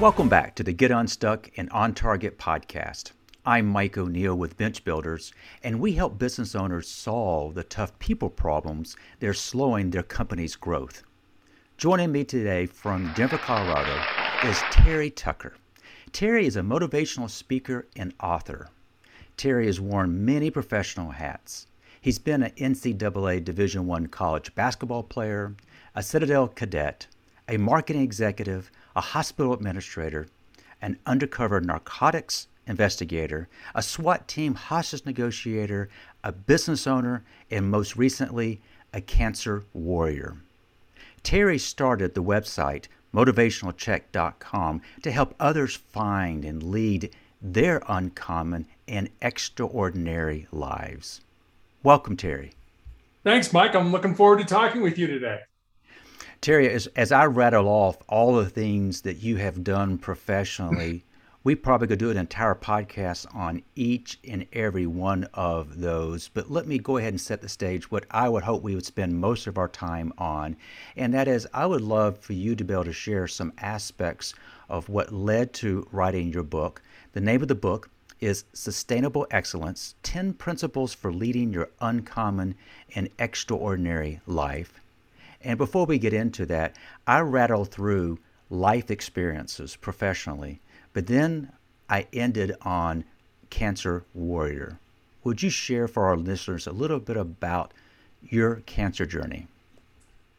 Welcome back to the Get Unstuck and On Target podcast. I'm Mike O'Neill with Bench Builders, and we help business owners solve the tough people problems that are slowing their company's growth. Joining me today from Denver, Colorado is Terry Tucker. Terry is a motivational speaker and author. Terry has worn many professional hats. He's been an NCAA Division I college basketball player, a Citadel cadet, a marketing executive, a hospital administrator, an undercover narcotics investigator, a SWAT team hostage negotiator, a business owner, and most recently, a cancer warrior. Terry started the website motivationalcheck.com to help others find and lead their uncommon and extraordinary lives. Welcome, Terry. Thanks, Mike. I'm looking forward to talking with you today. Terry, as, as I rattle off all the things that you have done professionally, we probably could do an entire podcast on each and every one of those. But let me go ahead and set the stage what I would hope we would spend most of our time on. And that is, I would love for you to be able to share some aspects of what led to writing your book. The name of the book is Sustainable Excellence 10 Principles for Leading Your Uncommon and Extraordinary Life. And before we get into that, I rattle through life experiences professionally but then I ended on Cancer Warrior. Would you share for our listeners a little bit about your cancer journey?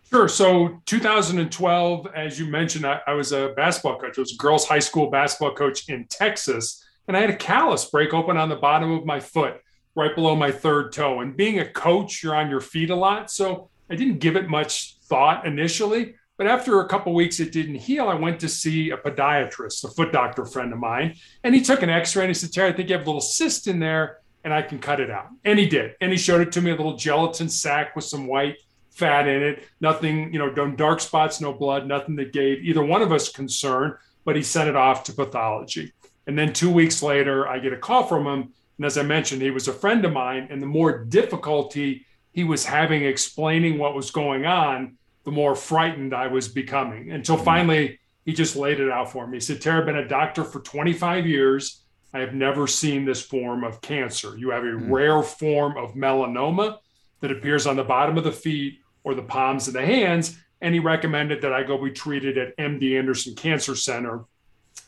Sure. So 2012, as you mentioned, I, I, was a basketball coach. I was a girls' high school basketball coach in Texas, and I had a callus break open on the bottom of my foot, right below my third toe. And being a coach, you're on your feet a lot, so I didn't give it much thought initially. But after a couple weeks, it didn't heal. I went to see a podiatrist, a foot doctor friend of mine, and he took an X-ray and he said, "Terry, I think you have a little cyst in there, and I can cut it out." And he did, and he showed it to me, a little gelatin sac with some white fat in it. Nothing, you know, no dark spots, no blood, nothing that gave either one of us concern. But he sent it off to pathology. And then two weeks later, I get a call from him. And as I mentioned, he was a friend of mine. And the more difficulty he was having explaining what was going on, the more frightened I was becoming until mm-hmm. finally he just laid it out for me. He said, Terry, I've been a doctor for 25 years. I have never seen this form of cancer. You have a mm-hmm. rare form of melanoma that appears on the bottom of the feet or the palms of the hands. And he recommended that I go be treated at MD Anderson Cancer Center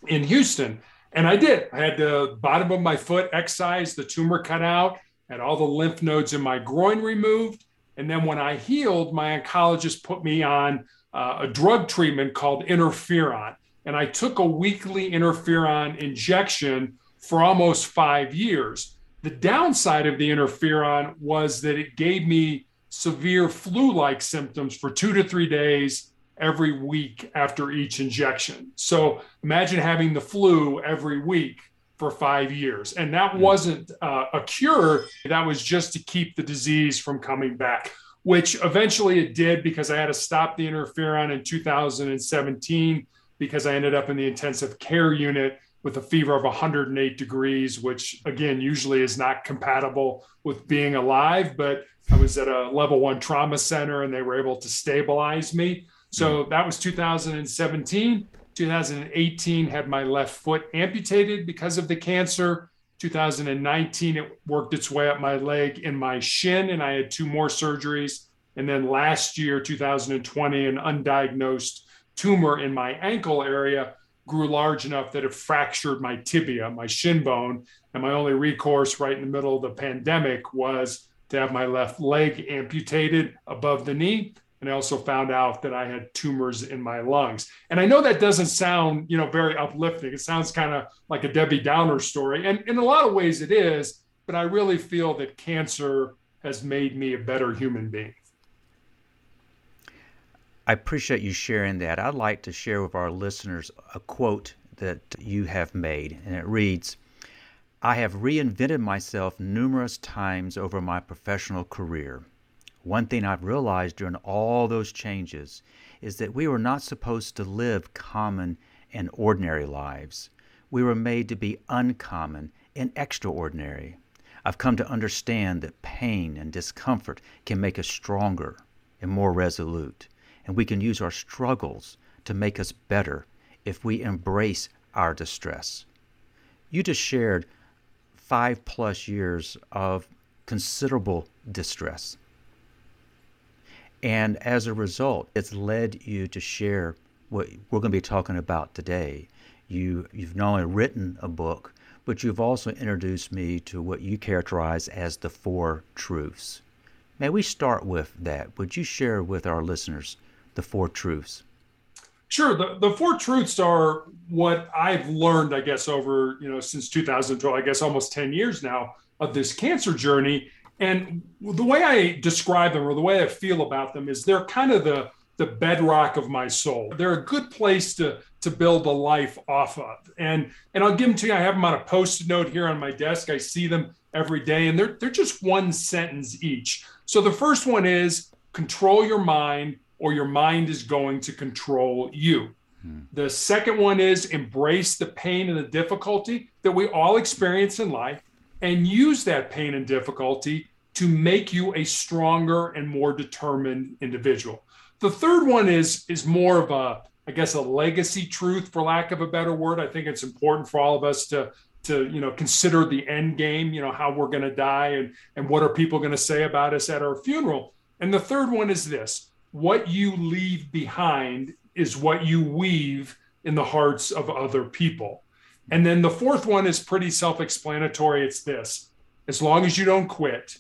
in Houston. And I did. I had the bottom of my foot excised, the tumor cut out, had all the lymph nodes in my groin removed and then when I healed, my oncologist put me on uh, a drug treatment called interferon. And I took a weekly interferon injection for almost five years. The downside of the interferon was that it gave me severe flu like symptoms for two to three days every week after each injection. So imagine having the flu every week for five years. And that wasn't uh, a cure, that was just to keep the disease from coming back, which eventually it did because I had to stop the interferon in 2017 because I ended up in the intensive care unit with a fever of 108 degrees, which again, usually is not compatible with being alive. But I was at a level one trauma center and they were able to stabilize me. So that was 2017. 2018 had my left foot amputated because of the cancer. 2019 it worked its way up my leg in my shin and I had two more surgeries. And then last year 2020 an undiagnosed tumor in my ankle area grew large enough that it fractured my tibia, my shin bone, and my only recourse right in the middle of the pandemic was to have my left leg amputated above the knee and I also found out that I had tumors in my lungs. And I know that doesn't sound, you know, very uplifting. It sounds kind of like a Debbie Downer story, and in a lot of ways it is. But I really feel that cancer has made me a better human being. I appreciate you sharing that. I'd like to share with our listeners a quote that you have made, and it reads I have reinvented myself numerous times over my professional career. One thing I've realized during all those changes is that we were not supposed to live common and ordinary lives. We were made to be uncommon and extraordinary. I've come to understand that pain and discomfort can make us stronger and more resolute, and we can use our struggles to make us better if we embrace our distress. You just shared five plus years of considerable distress. And as a result, it's led you to share what we're going to be talking about today. You, you've not only written a book, but you've also introduced me to what you characterize as the four truths. May we start with that? Would you share with our listeners the four truths? Sure. The, the four truths are what I've learned, I guess, over, you know, since 2012, I guess almost 10 years now of this cancer journey. And the way I describe them or the way I feel about them is they're kind of the the bedrock of my soul. They're a good place to to build a life off of. And and I'll give them to you. I have them on a post-it note here on my desk. I see them every day, and they're they're just one sentence each. So the first one is control your mind, or your mind is going to control you. Hmm. The second one is embrace the pain and the difficulty that we all experience in life and use that pain and difficulty to make you a stronger and more determined individual. The third one is is more of a I guess a legacy truth for lack of a better word. I think it's important for all of us to to you know consider the end game, you know how we're going to die and and what are people going to say about us at our funeral. And the third one is this, what you leave behind is what you weave in the hearts of other people. And then the fourth one is pretty self-explanatory. It's this. As long as you don't quit,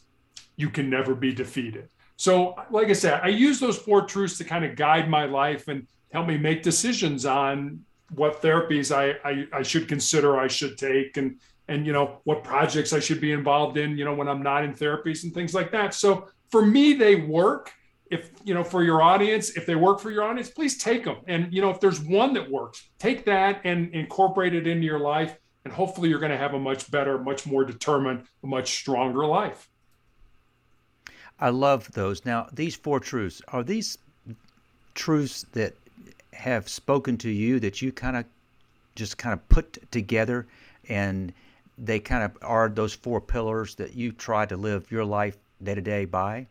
you can never be defeated. So, like I said, I use those four truths to kind of guide my life and help me make decisions on what therapies I, I, I should consider I should take and and you know what projects I should be involved in, you know, when I'm not in therapies and things like that. So for me, they work. If you know, for your audience, if they work for your audience, please take them. And you know, if there's one that works, take that and incorporate it into your life, and hopefully, you're going to have a much better, much more determined, much stronger life. I love those. Now, these four truths are these truths that have spoken to you that you kind of just kind of put together and they kind of are those four pillars that you try to live your life day to day by?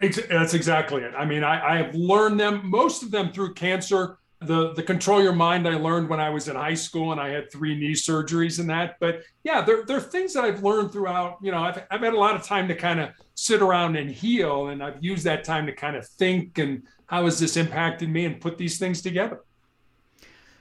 That's exactly it. I mean, I, I have learned them, most of them through cancer the the control your mind I learned when I was in high school and I had three knee surgeries and that. But yeah, there, there are things that I've learned throughout. You know, I've, I've had a lot of time to kind of sit around and heal, and I've used that time to kind of think and how has this impacted me and put these things together.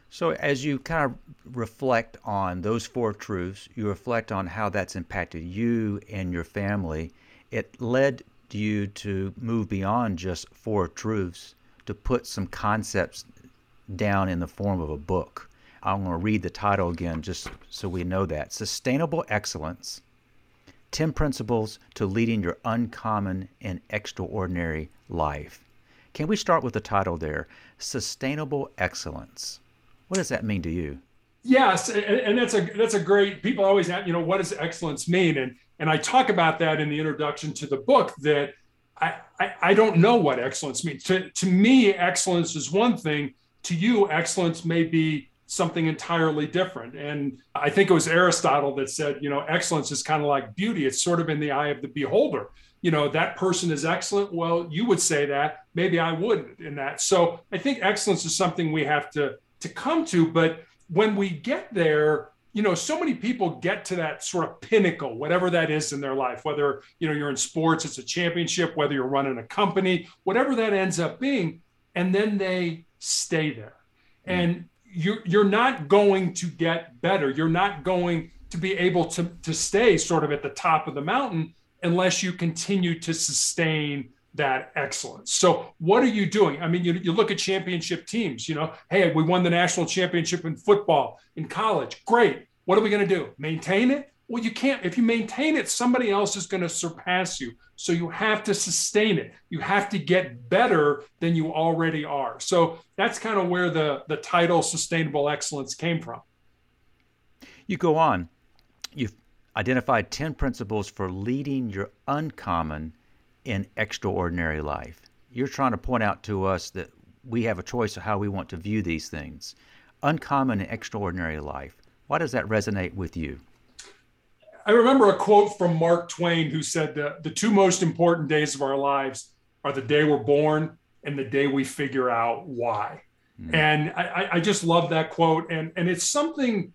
So as you kind of reflect on those four truths, you reflect on how that's impacted you and your family. It led you to move beyond just four truths to put some concepts down in the form of a book. I'm going to read the title again just so we know that. Sustainable Excellence 10 Principles to Leading Your Uncommon and Extraordinary Life. Can we start with the title there? Sustainable Excellence. What does that mean to you? Yes, and that's a that's a great. People always ask, you know, what does excellence mean? And and I talk about that in the introduction to the book that I, I, I don't know what excellence means. To to me, excellence is one thing, to you, excellence may be something entirely different. And I think it was Aristotle that said, you know, excellence is kind of like beauty. It's sort of in the eye of the beholder. You know, that person is excellent. Well, you would say that. Maybe I wouldn't in that. So I think excellence is something we have to to come to. But when we get there, you know, so many people get to that sort of pinnacle, whatever that is in their life, whether, you know, you're in sports, it's a championship, whether you're running a company, whatever that ends up being. And then they stay there. Mm. And you're, you're not going to get better. You're not going to be able to, to stay sort of at the top of the mountain unless you continue to sustain that excellence. So what are you doing? I mean, you, you look at championship teams, you know, hey, we won the national championship in football in college. Great. What are we going to do? Maintain it? Well, you can't. If you maintain it, somebody else is going to surpass you. So you have to sustain it. You have to get better than you already are. So that's kind of where the, the title Sustainable Excellence came from. You go on. You've identified 10 principles for leading your uncommon and extraordinary life. You're trying to point out to us that we have a choice of how we want to view these things. Uncommon and extraordinary life. Why does that resonate with you? I remember a quote from Mark Twain who said that the two most important days of our lives are the day we're born and the day we figure out why. Mm. And I, I just love that quote. And, and it's something,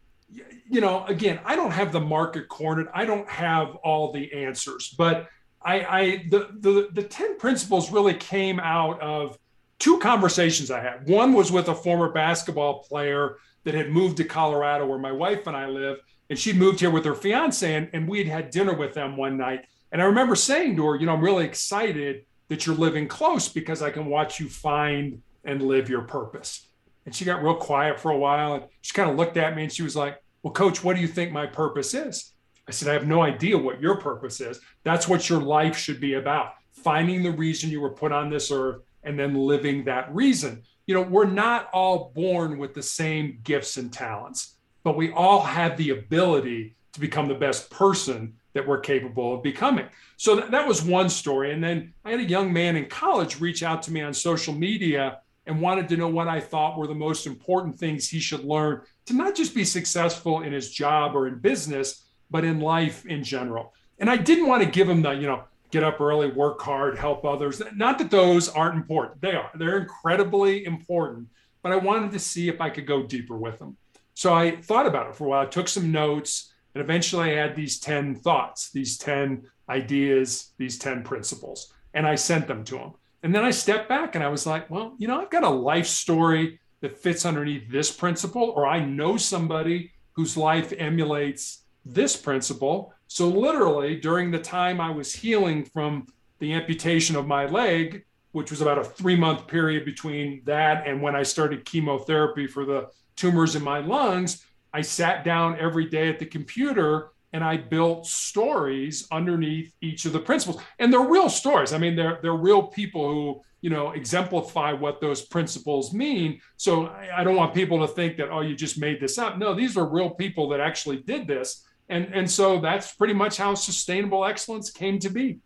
you know, again, I don't have the market cornered. I don't have all the answers, but I, I the, the, the 10 principles really came out of two conversations I had. One was with a former basketball player that had moved to Colorado where my wife and I live. And she moved here with her fiance, and, and we had had dinner with them one night. And I remember saying to her, You know, I'm really excited that you're living close because I can watch you find and live your purpose. And she got real quiet for a while. And she kind of looked at me and she was like, Well, coach, what do you think my purpose is? I said, I have no idea what your purpose is. That's what your life should be about finding the reason you were put on this earth and then living that reason. You know, we're not all born with the same gifts and talents, but we all have the ability to become the best person that we're capable of becoming. So that, that was one story. And then I had a young man in college reach out to me on social media and wanted to know what I thought were the most important things he should learn to not just be successful in his job or in business, but in life in general. And I didn't want to give him the, you know, get up early, work hard, help others. Not that those aren't important. They are. They're incredibly important. But I wanted to see if I could go deeper with them. So I thought about it for a while. I took some notes and eventually I had these 10 thoughts, these 10 ideas, these 10 principles, and I sent them to him. And then I stepped back and I was like, well, you know, I've got a life story that fits underneath this principle, or I know somebody whose life emulates this principle. So, literally, during the time I was healing from the amputation of my leg, which was about a three month period between that and when I started chemotherapy for the tumors in my lungs, I sat down every day at the computer and I built stories underneath each of the principles. And they're real stories. I mean, they're they're real people who, you know, exemplify what those principles mean. So I, I don't want people to think that, oh, you just made this up. No, these are real people that actually did this. And and so that's pretty much how sustainable excellence came to be.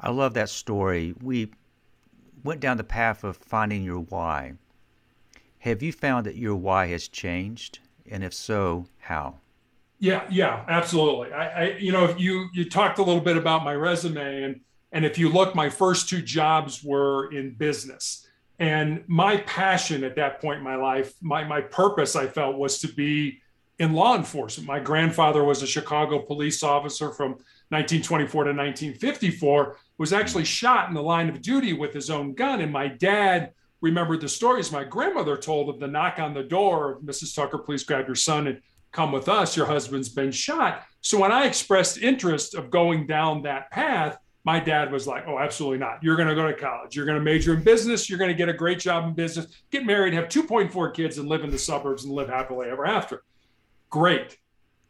I love that story. We went down the path of finding your why. Have you found that your why has changed? And if so, how? Yeah, yeah, absolutely. I, I, you know, if you you talked a little bit about my resume, and and if you look, my first two jobs were in business, and my passion at that point in my life, my my purpose, I felt, was to be in law enforcement. My grandfather was a Chicago police officer from 1924 to 1954. Was actually shot in the line of duty with his own gun, and my dad remembered the stories my grandmother told of the knock on the door, of Mrs. Tucker, please grab your son and come with us, your husband's been shot. So when I expressed interest of going down that path, my dad was like, "Oh, absolutely not. You're going to go to college. You're going to major in business. You're going to get a great job in business, get married, have 2.4 kids, and live in the suburbs and live happily ever after." Great,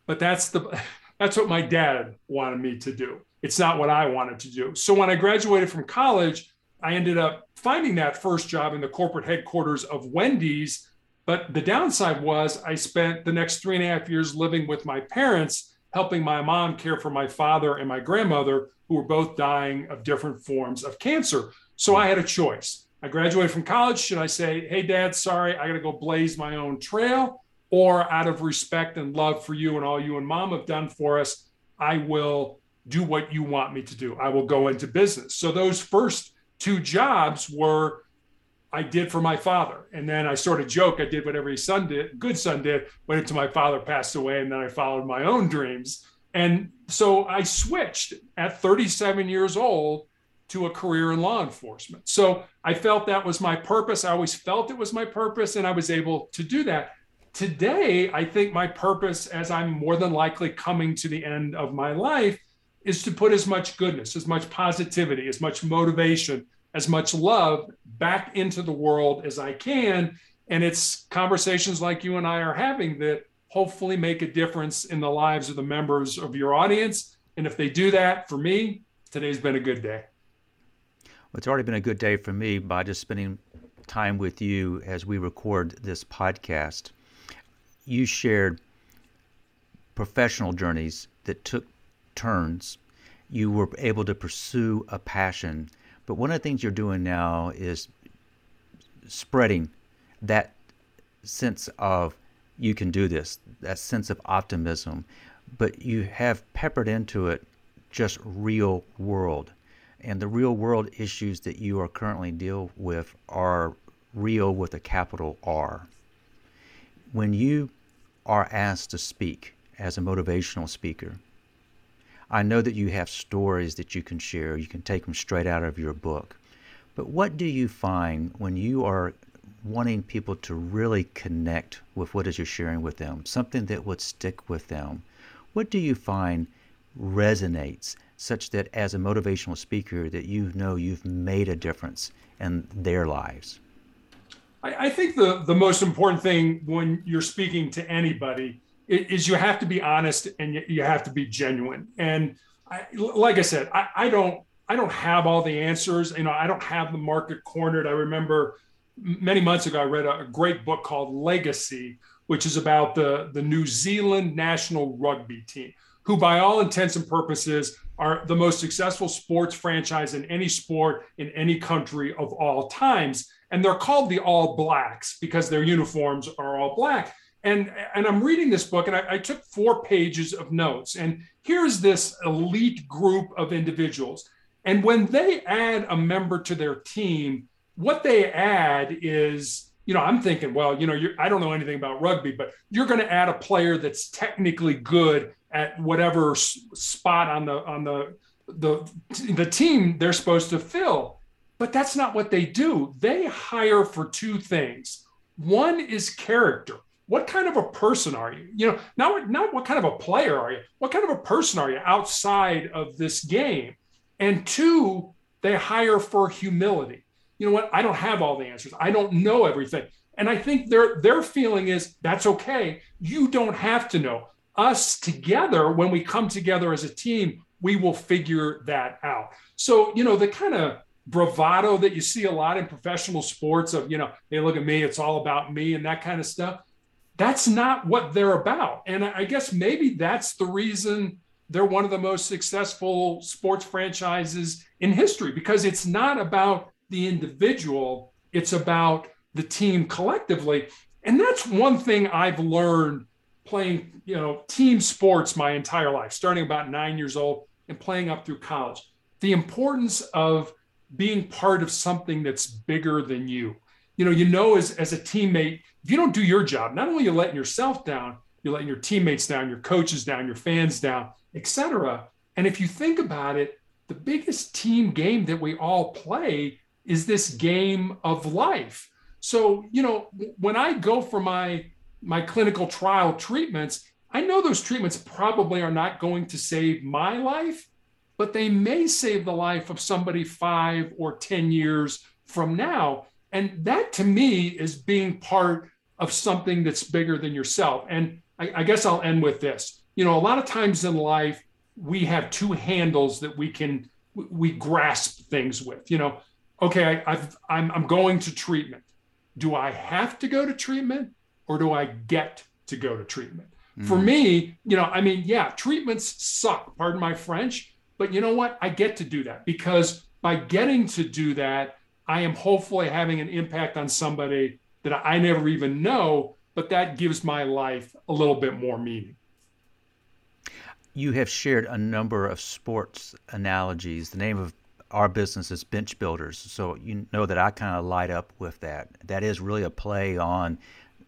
but that's the that's what my dad wanted me to do. It's not what I wanted to do. So when I graduated from college, I ended up finding that first job in the corporate headquarters of Wendy's but the downside was I spent the next three and a half years living with my parents, helping my mom care for my father and my grandmother, who were both dying of different forms of cancer. So I had a choice. I graduated from college. Should I say, hey, dad, sorry, I got to go blaze my own trail? Or out of respect and love for you and all you and mom have done for us, I will do what you want me to do. I will go into business. So those first two jobs were I did for my father. And then I sort of joke, I did what every son did, good son did, wait until my father passed away, and then I followed my own dreams. And so I switched at 37 years old to a career in law enforcement. So I felt that was my purpose. I always felt it was my purpose, and I was able to do that. Today, I think my purpose, as I'm more than likely coming to the end of my life, is to put as much goodness, as much positivity, as much motivation, as much love back into the world as I can. And it's conversations like you and I are having that hopefully make a difference in the lives of the members of your audience. And if they do that, for me, today's been a good day. Well, it's already been a good day for me by just spending time with you as we record this podcast. You shared professional journeys that took turns. You were able to pursue a passion but one of the things you're doing now is spreading that sense of you can do this, that sense of optimism, but you have peppered into it just real world. And the real world issues that you are currently deal with are real with a capital R. When you are asked to speak as a motivational speaker, I know that you have stories that you can share. You can take them straight out of your book. But what do you find when you are wanting people to really connect with what is you're sharing with them, something that would stick with them? What do you find resonates such that as a motivational speaker that you know you've made a difference in their lives? I, I think the, the most important thing when you're speaking to anybody is you have to be honest and you have to be genuine. And I, like I said, I, I don't I don't have all the answers. You know, I don't have the market cornered. I remember many months ago I read a, a great book called Legacy, which is about the the New Zealand national rugby team, who by all intents and purposes are the most successful sports franchise in any sport in any country of all times. And they're called the All Blacks because their uniforms are all black. And, and I'm reading this book and I, I took four pages of notes. And here's this elite group of individuals. And when they add a member to their team, what they add is, you know, I'm thinking, well, you know, I don't know anything about rugby, but you're going to add a player that's technically good at whatever spot on the on the the the team they're supposed to fill. But that's not what they do. They hire for two things. One is character. What kind of a person are you? You know, not, not what kind of a player are you? What kind of a person are you outside of this game? And two, they hire for humility. You know what? I don't have all the answers. I don't know everything. And I think their their feeling is that's okay. You don't have to know us together, when we come together as a team, we will figure that out. So, you know, the kind of bravado that you see a lot in professional sports of, you know, hey, look at me, it's all about me and that kind of stuff. That's not what they're about. And I guess maybe that's the reason they're one of the most successful sports franchises in history because it's not about the individual, it's about the team collectively. And that's one thing I've learned playing, you know, team sports my entire life, starting about nine years old and playing up through college. The importance of being part of something that's bigger than you. You know, you know, as, as a teammate, if you don't do your job, not only you're letting yourself down, you're letting your teammates down, your coaches down, your fans down, etc. And if you think about it, the biggest team game that we all play is this game of life. So, you know, when I go for my my clinical trial treatments, I know those treatments probably are not going to save my life, but they may save the life of somebody five or 10 years from now. And that to me is being part of something that's bigger than yourself. And I, I guess I'll end with this. You know, a lot of times in life, we have two handles that we can we grasp things with. You know, okay, I, I've, I'm I'm going to treatment. Do I have to go to treatment? or do I get to go to treatment? Mm. For me, you know, I mean, yeah, treatments suck, pardon my French, but you know what? I get to do that because by getting to do that, I am hopefully having an impact on somebody that I never even know, but that gives my life a little bit more meaning. You have shared a number of sports analogies. The name of our business is Bench Builders. So you know that I kind of light up with that. That is really a play on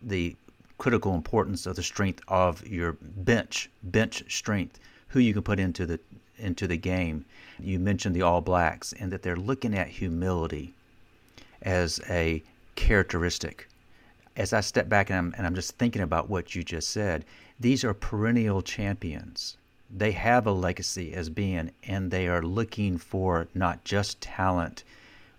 the critical importance of the strength of your bench, bench strength, who you can put into the into the game. You mentioned the All Blacks and that they're looking at humility as a characteristic. As I step back and I'm, and I'm just thinking about what you just said, these are perennial champions. They have a legacy as being, and they are looking for not just talent,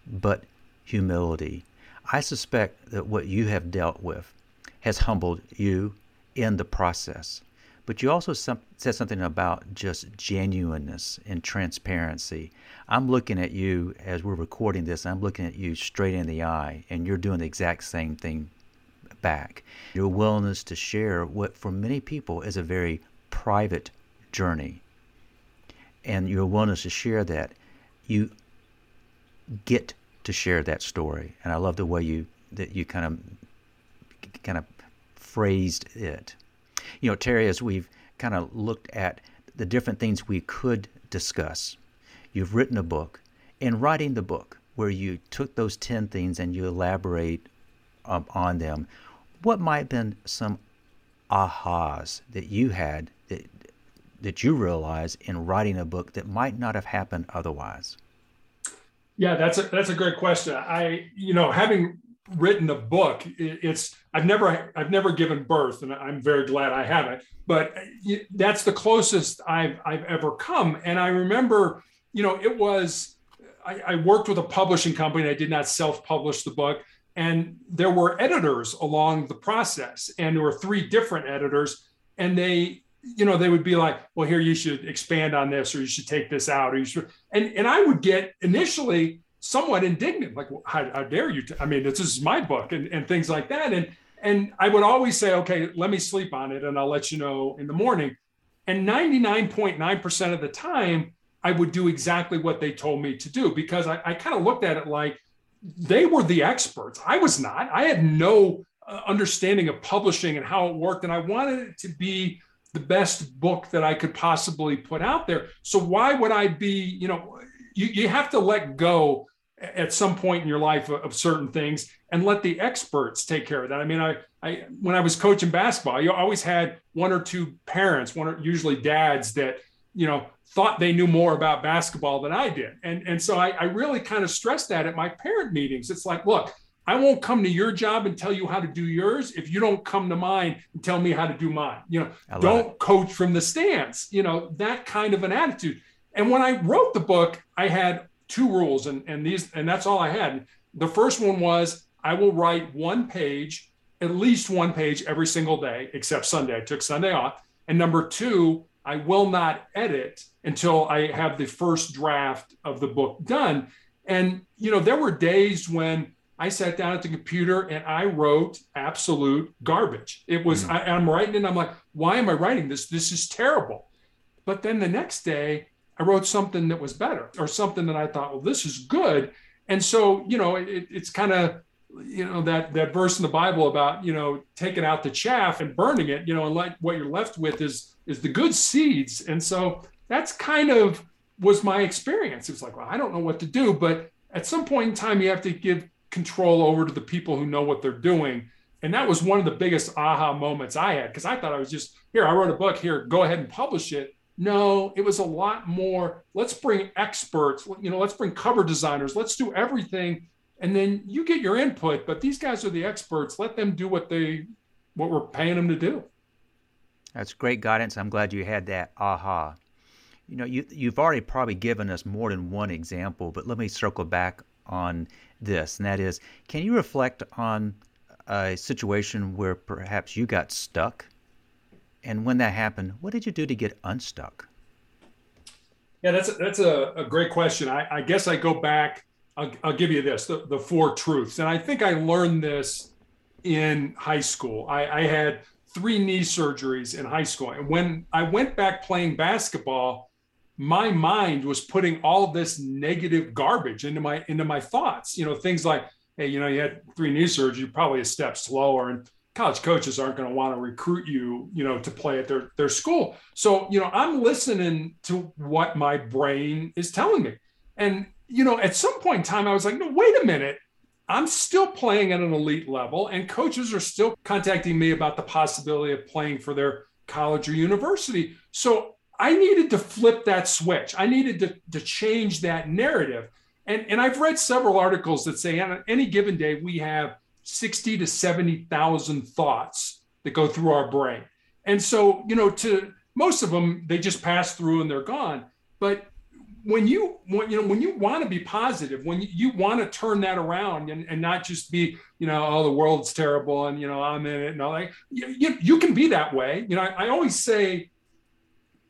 but humility. I suspect that what you have dealt with has humbled you in the process. But you also some, said something about just genuineness and transparency. I'm looking at you as we're recording this, I'm looking at you straight in the eye, and you're doing the exact same thing back. Your willingness to share what for many people is a very private journey, and your willingness to share that, you get to share that story. And I love the way you that you kind of kind of phrased it. You know, Terry, as we've kind of looked at the different things we could discuss, you've written a book. In writing the book, where you took those 10 things and you elaborate um, on them, what might have been some ahas that you had that that you realized in writing a book that might not have happened otherwise? Yeah, that's a that's a great question. I you know having written a book, it's I've never I've never given birth, and I'm very glad I haven't. But that's the closest I've I've ever come. And I remember, you know, it was I, I worked with a publishing company. I did not self-publish the book, and there were editors along the process, and there were three different editors, and they you know, they would be like, well, here you should expand on this, or you should take this out, or you should, and and I would get initially somewhat indignant, like, how, how, dare you? T-? I mean, this is my book, and and things like that, and and I would always say, okay, let me sleep on it, and I'll let you know in the morning. And 99.9% of the time, I would do exactly what they told me to do because I, I kind of looked at it like they were the experts. I was not. I had no uh, understanding of publishing and how it worked, and I wanted it to be the best book that I could possibly put out there. So why would I be, you know, you, you have to let go at some point in your life of, certain things and let the experts take care of that. I mean, I, I when I was coaching basketball, you always had one or two parents, one or usually dads that, you know, thought they knew more about basketball than I did. And, and so I, I really kind of stressed that at my parent meetings. It's like, look, I won't come to your job and tell you how to do yours if you don't come to mine and tell me how to do mine. You know, don't it. coach from the stands, you know, that kind of an attitude. And when I wrote the book, I had two rules and, and these, and that's all I had. The first one was I will write one page, at least one page every single day, except Sunday. I took Sunday off. And number two, I will not edit until I have the first draft of the book done. And, you know, there were days when I sat down at the computer and I wrote absolute garbage. It was, mm. I, am writing and I'm like, why am I writing this? This is terrible. But then the next day, I wrote something that was better or something that I thought, well, this is good. And so, you know, it, it's kind of, you know, that that verse in the Bible about, you know, taking out the chaff and burning it, you know, and like what you're left with is is the good seeds. And so that's kind of was my experience. It was like, well, I don't know what to do, but at some point in time, you have to give control over to the people who know what they're doing. And that was one of the biggest aha moments I had because I thought I was just here, I wrote a book, here, go ahead and publish it. No, it was a lot more. Let's bring experts, you know, let's bring cover designers, let's do everything. And then you get your input, but these guys are the experts. Let them do what they what we're paying them to do. That's great guidance. I'm glad you had that aha. You know, you you've already probably given us more than one example, but let me circle back on this, and that is can you reflect on a situation where perhaps you got stuck? And when that happened, what did you do to get unstuck? Yeah, that's a, that's a, a great question. I, I, guess I go back. I'll, I'll give you this: the, the, four truths, and I think I learned this in high school. I, I had three knee surgeries in high school, and when I went back playing basketball, my mind was putting all this negative garbage into my into my thoughts you know things like hey you know you had three knee surgeries, you're probably a step slower and college coaches aren't going to want to recruit you you know to play at their their school so you know i'm listening to what my brain is telling me and you know at some point in time i was like no wait a minute i'm still playing at an elite level and coaches are still contacting me about the possibility of playing for their college or university so I needed to flip that switch. I needed to, to change that narrative. And, and I've read several articles that say on any given day, we have 60 to 70,000 thoughts that go through our brain. And so, you know, to most of them, they just pass through and they're gone. But when you when, you know when you want to be positive when you, you want to turn that around and, and not just be you know oh the world's terrible and you know i'm in it and all that you, you, you can be that way you know I, I always say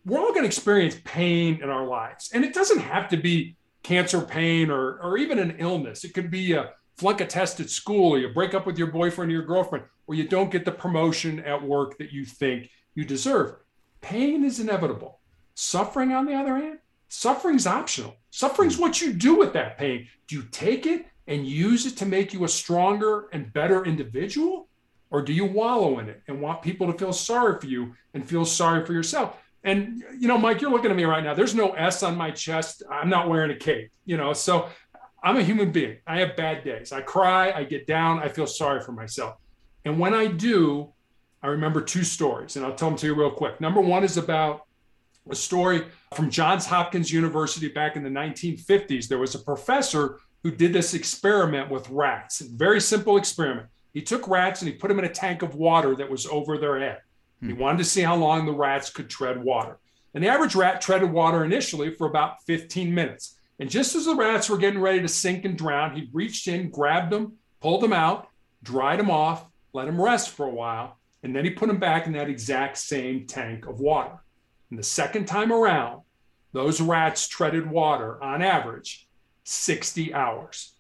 we're all going to experience pain in our lives. And it doesn't have to be cancer pain or, or even an illness. It could be a flunk a test at school, or you break up with your boyfriend or your girlfriend, or you don't get the promotion at work that you think you deserve. Pain is inevitable. Suffering, on the other hand, suffering's optional. Suffering's hmm. what you do with that pain. Do you take it and use it to make you a stronger and better individual? Or do you wallow in it and want people to feel sorry for you and feel sorry for yourself? And you know, Mike, you're looking at me right now. There's no S on my chest. I'm not wearing a cape. You know, so I'm a human being. I have bad days. I cry, I get down, I feel sorry for myself. And when I do, I remember two stories, and I'll tell them to you real quick. Number one is about a story from Johns Hopkins University back in the 1950s. There was a professor who did this experiment with rats, very simple experiment. He took rats and he put them in a tank of water that was over their head. Hmm. He wanted to see how long the rats could tread water. And the average rat treaded water initially for about 15 minutes. And just as the rats were getting ready to sink and drown, he reached in, grabbed them, pulled them out, dried them off, let them rest for a while, and then he put them back in that exact same tank of water. And the second time around, those rats treaded water on average 60 hours.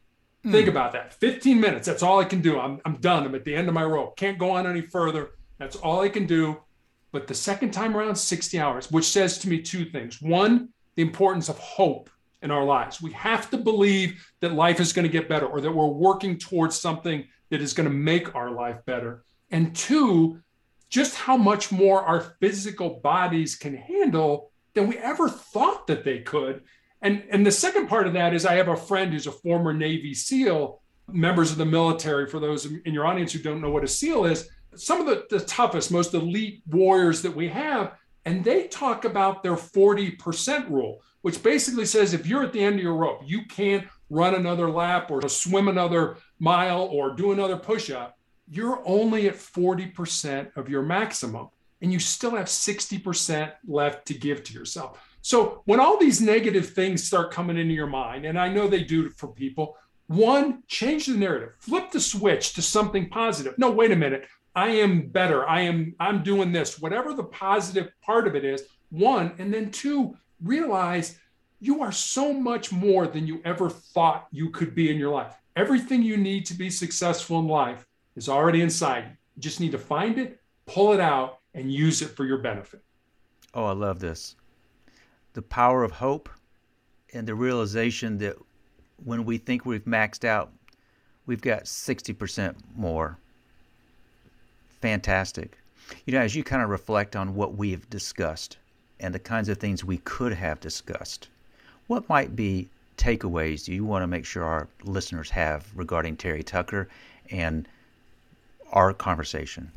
Mm. Think about that 15 minutes. That's all I can do. I'm, I'm done. I'm at the end of my rope. Can't go on any further. That's all I can do. But the second time around, 60 hours, which says to me two things. One, the importance of hope in our lives. We have to believe that life is going to get better or that we're working towards something that is going to make our life better. And two, just how much more our physical bodies can handle than we ever thought that they could. And, and the second part of that is I have a friend who's a former Navy SEAL, members of the military, for those in your audience who don't know what a SEAL is, some of the, the toughest, most elite warriors that we have. And they talk about their 40% rule, which basically says if you're at the end of your rope, you can't run another lap or swim another mile or do another push up you're only at 40% of your maximum and you still have 60% left to give to yourself. So when all these negative things start coming into your mind, and I know they do for people, one, change the narrative, flip the switch to something positive. No, wait a minute. I am better. I am I'm doing this. Whatever the positive part of it is, one, and then two, realize you are so much more than you ever thought you could be in your life. Everything you need to be successful in life is already inside you. Just need to find it, pull it out, and use it for your benefit. Oh, I love this. The power of hope and the realization that when we think we've maxed out, we've got 60% more. Fantastic. You know, as you kind of reflect on what we have discussed and the kinds of things we could have discussed, what might be takeaways do you want to make sure our listeners have regarding Terry Tucker and our conversation.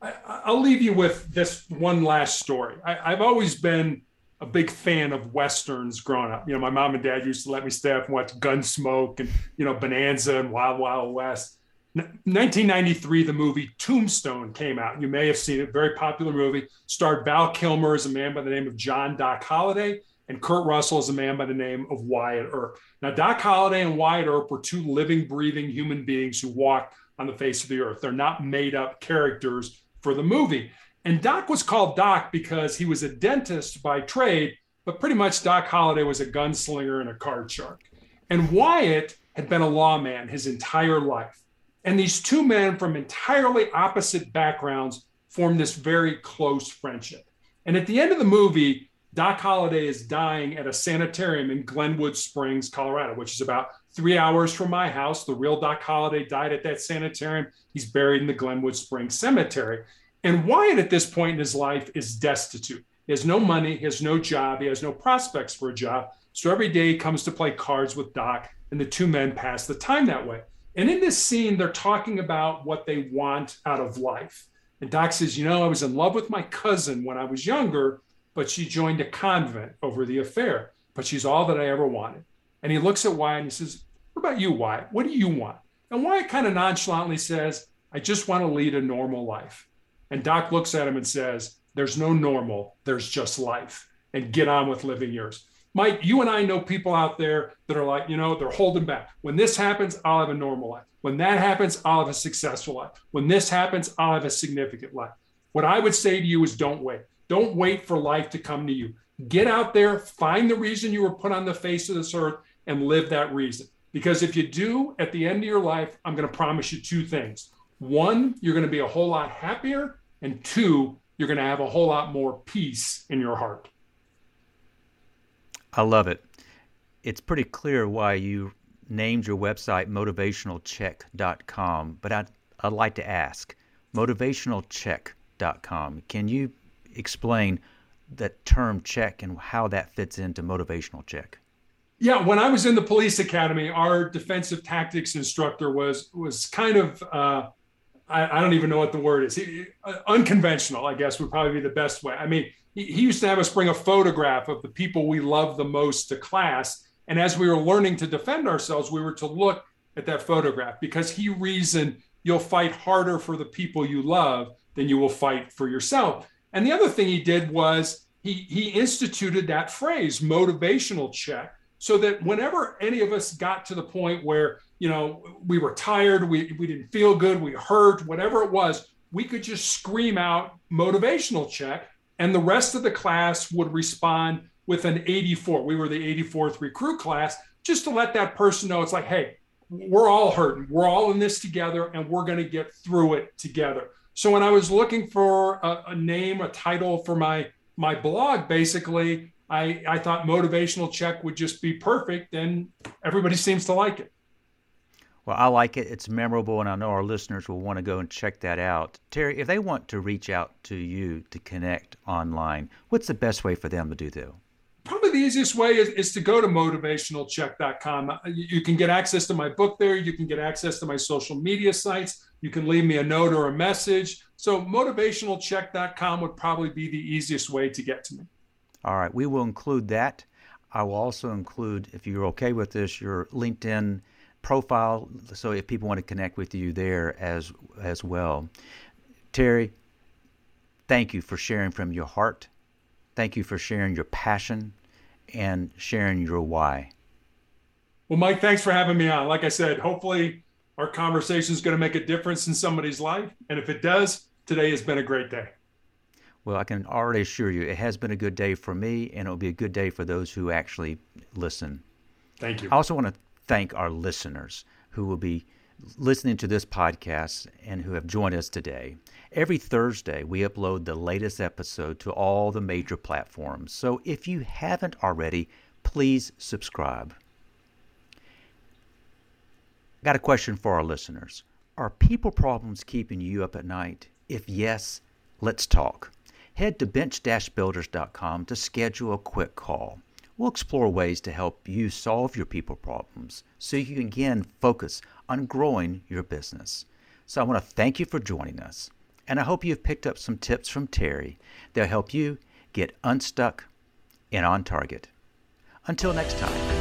I, will leave you with this one last story. I, I've always been a big fan of westerns growing up. You know, my mom and dad used to let me stay up and watch Gunsmoke and you know Bonanza and Wild Wild West. 1993, the movie Tombstone came out. You may have seen it. Very popular movie. Starred Val Kilmer as a man by the name of John Doc Holliday and Kurt Russell as a man by the name of Wyatt Earp. Now, Doc Holliday and Wyatt Earp were two living, breathing human beings who walked on the face of the earth. They're not made up characters for the movie. And Doc was called Doc because he was a dentist by trade, but pretty much Doc Holliday was a gunslinger and a card shark. And Wyatt had been a lawman his entire life. And these two men from entirely opposite backgrounds form this very close friendship. And at the end of the movie, Doc Holliday is dying at a sanitarium in Glenwood Springs, Colorado, which is about three hours from my house. The real Doc Holliday died at that sanitarium. He's buried in the Glenwood Springs Cemetery. And Wyatt, at this point in his life, is destitute. He has no money, he has no job, he has no prospects for a job. So every day he comes to play cards with Doc, and the two men pass the time that way. And in this scene, they're talking about what they want out of life. And Doc says, You know, I was in love with my cousin when I was younger, but she joined a convent over the affair. But she's all that I ever wanted. And he looks at Wyatt and he says, What about you, Wyatt? What do you want? And Wyatt kind of nonchalantly says, I just want to lead a normal life. And Doc looks at him and says, There's no normal, there's just life. And get on with living yours. Mike, you and I know people out there that are like, you know, they're holding back. When this happens, I'll have a normal life. When that happens, I'll have a successful life. When this happens, I'll have a significant life. What I would say to you is don't wait. Don't wait for life to come to you. Get out there, find the reason you were put on the face of this earth, and live that reason. Because if you do, at the end of your life, I'm going to promise you two things. One, you're going to be a whole lot happier. And two, you're going to have a whole lot more peace in your heart. I love it. It's pretty clear why you named your website motivationalcheck.com, but I'd, I'd like to ask motivationalcheck.com. Can you explain that term check and how that fits into motivational check? Yeah, when I was in the police academy, our defensive tactics instructor was was kind of uh, I, I, don't even know what the word is. He, uh, unconventional, I guess, would probably be the best way. I mean, he, he used to have us bring a photograph of the people we love the most to class, and as we were learning to defend ourselves, we were to look at that photograph because he reasoned you'll fight harder for the people you love than you will fight for yourself. And the other thing he did was he he instituted that phrase motivational check so that whenever any of us got to the point where you know we were tired we, we didn't feel good we hurt whatever it was we could just scream out motivational check and the rest of the class would respond with an 84 we were the 84th recruit class just to let that person know it's like hey we're all hurting. We're all in this together and we're going to get through it together. So when i was looking for a, a name a title for my my blog basically I, I thought motivational check would just be perfect and everybody seems to like it. Well, I like it. It's memorable, and I know our listeners will want to go and check that out. Terry, if they want to reach out to you to connect online, what's the best way for them to do that? Probably the easiest way is, is to go to motivationalcheck.com. Uh, you can get access to my book there. You can get access to my social media sites. You can leave me a note or a message. So, motivationalcheck.com would probably be the easiest way to get to me. All right, we will include that. I will also include, if you're okay with this, your LinkedIn profile, so if people want to connect with you there as as well. Terry, thank you for sharing from your heart. Thank you for sharing your passion and sharing your why. Well, Mike, thanks for having me on. Like I said, hopefully our conversation is going to make a difference in somebody's life. And if it does, today has been a great day. Well, I can already assure you it has been a good day for me, and it'll be a good day for those who actually listen. Thank you. I also want to thank our listeners who will be listening to this podcast and who have joined us today. Every Thursday, we upload the latest episode to all the major platforms. So if you haven't already, please subscribe. Got a question for our listeners. Are people problems keeping you up at night? If yes, let's talk. Head to bench-builders.com to schedule a quick call. We'll explore ways to help you solve your people problems so you can again focus on growing your business. So I want to thank you for joining us, and I hope you've picked up some tips from Terry that'll help you get unstuck and on target. Until next time.